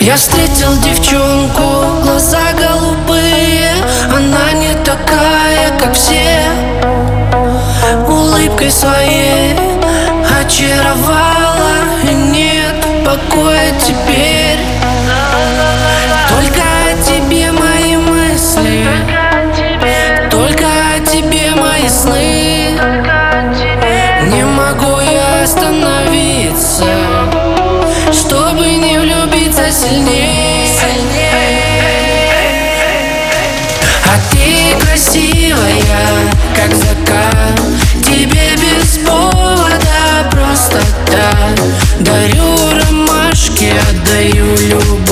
Я встретил девчонку, глаза голубые Она не такая, как все. Улыбкой своей очаровала И нет покоя теперь сильнее А ты красивая, как закат. Тебе без повода просто так. Дарю ромашки, отдаю любовь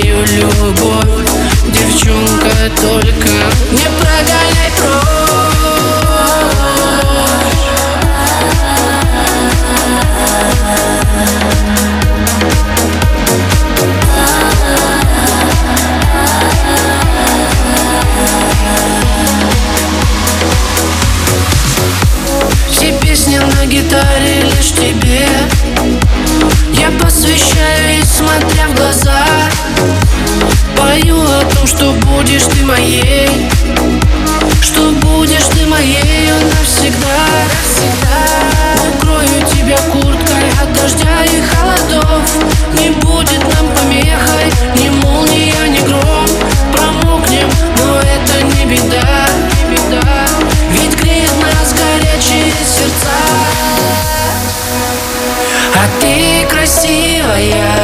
отдаю любовь. Девчонка, только не будешь ты моей. Что будешь ты моей навсегда. Укрою тебя курткой от дождя и холодов. Не будет нам помехой ни молния, ни гром. Промокнем, но это не беда, не беда. Ведь греет нас горячие сердца. А ты красивая,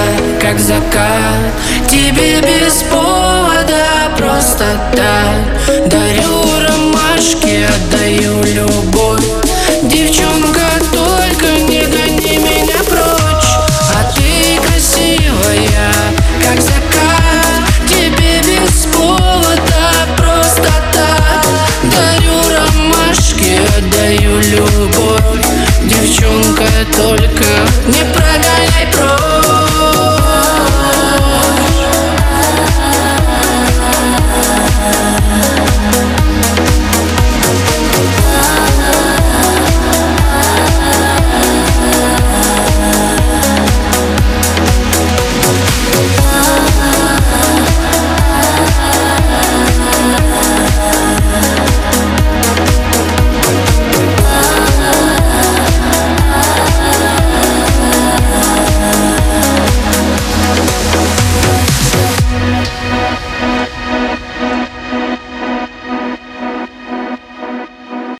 как закат. Тебе без повода да Дарю ромашки, отдаю любовь. Девчонка, только не гони меня прочь. А ты красивая, как закат. Тебе без повода, просто так. Дарю ромашки, отдаю любовь. Девчонка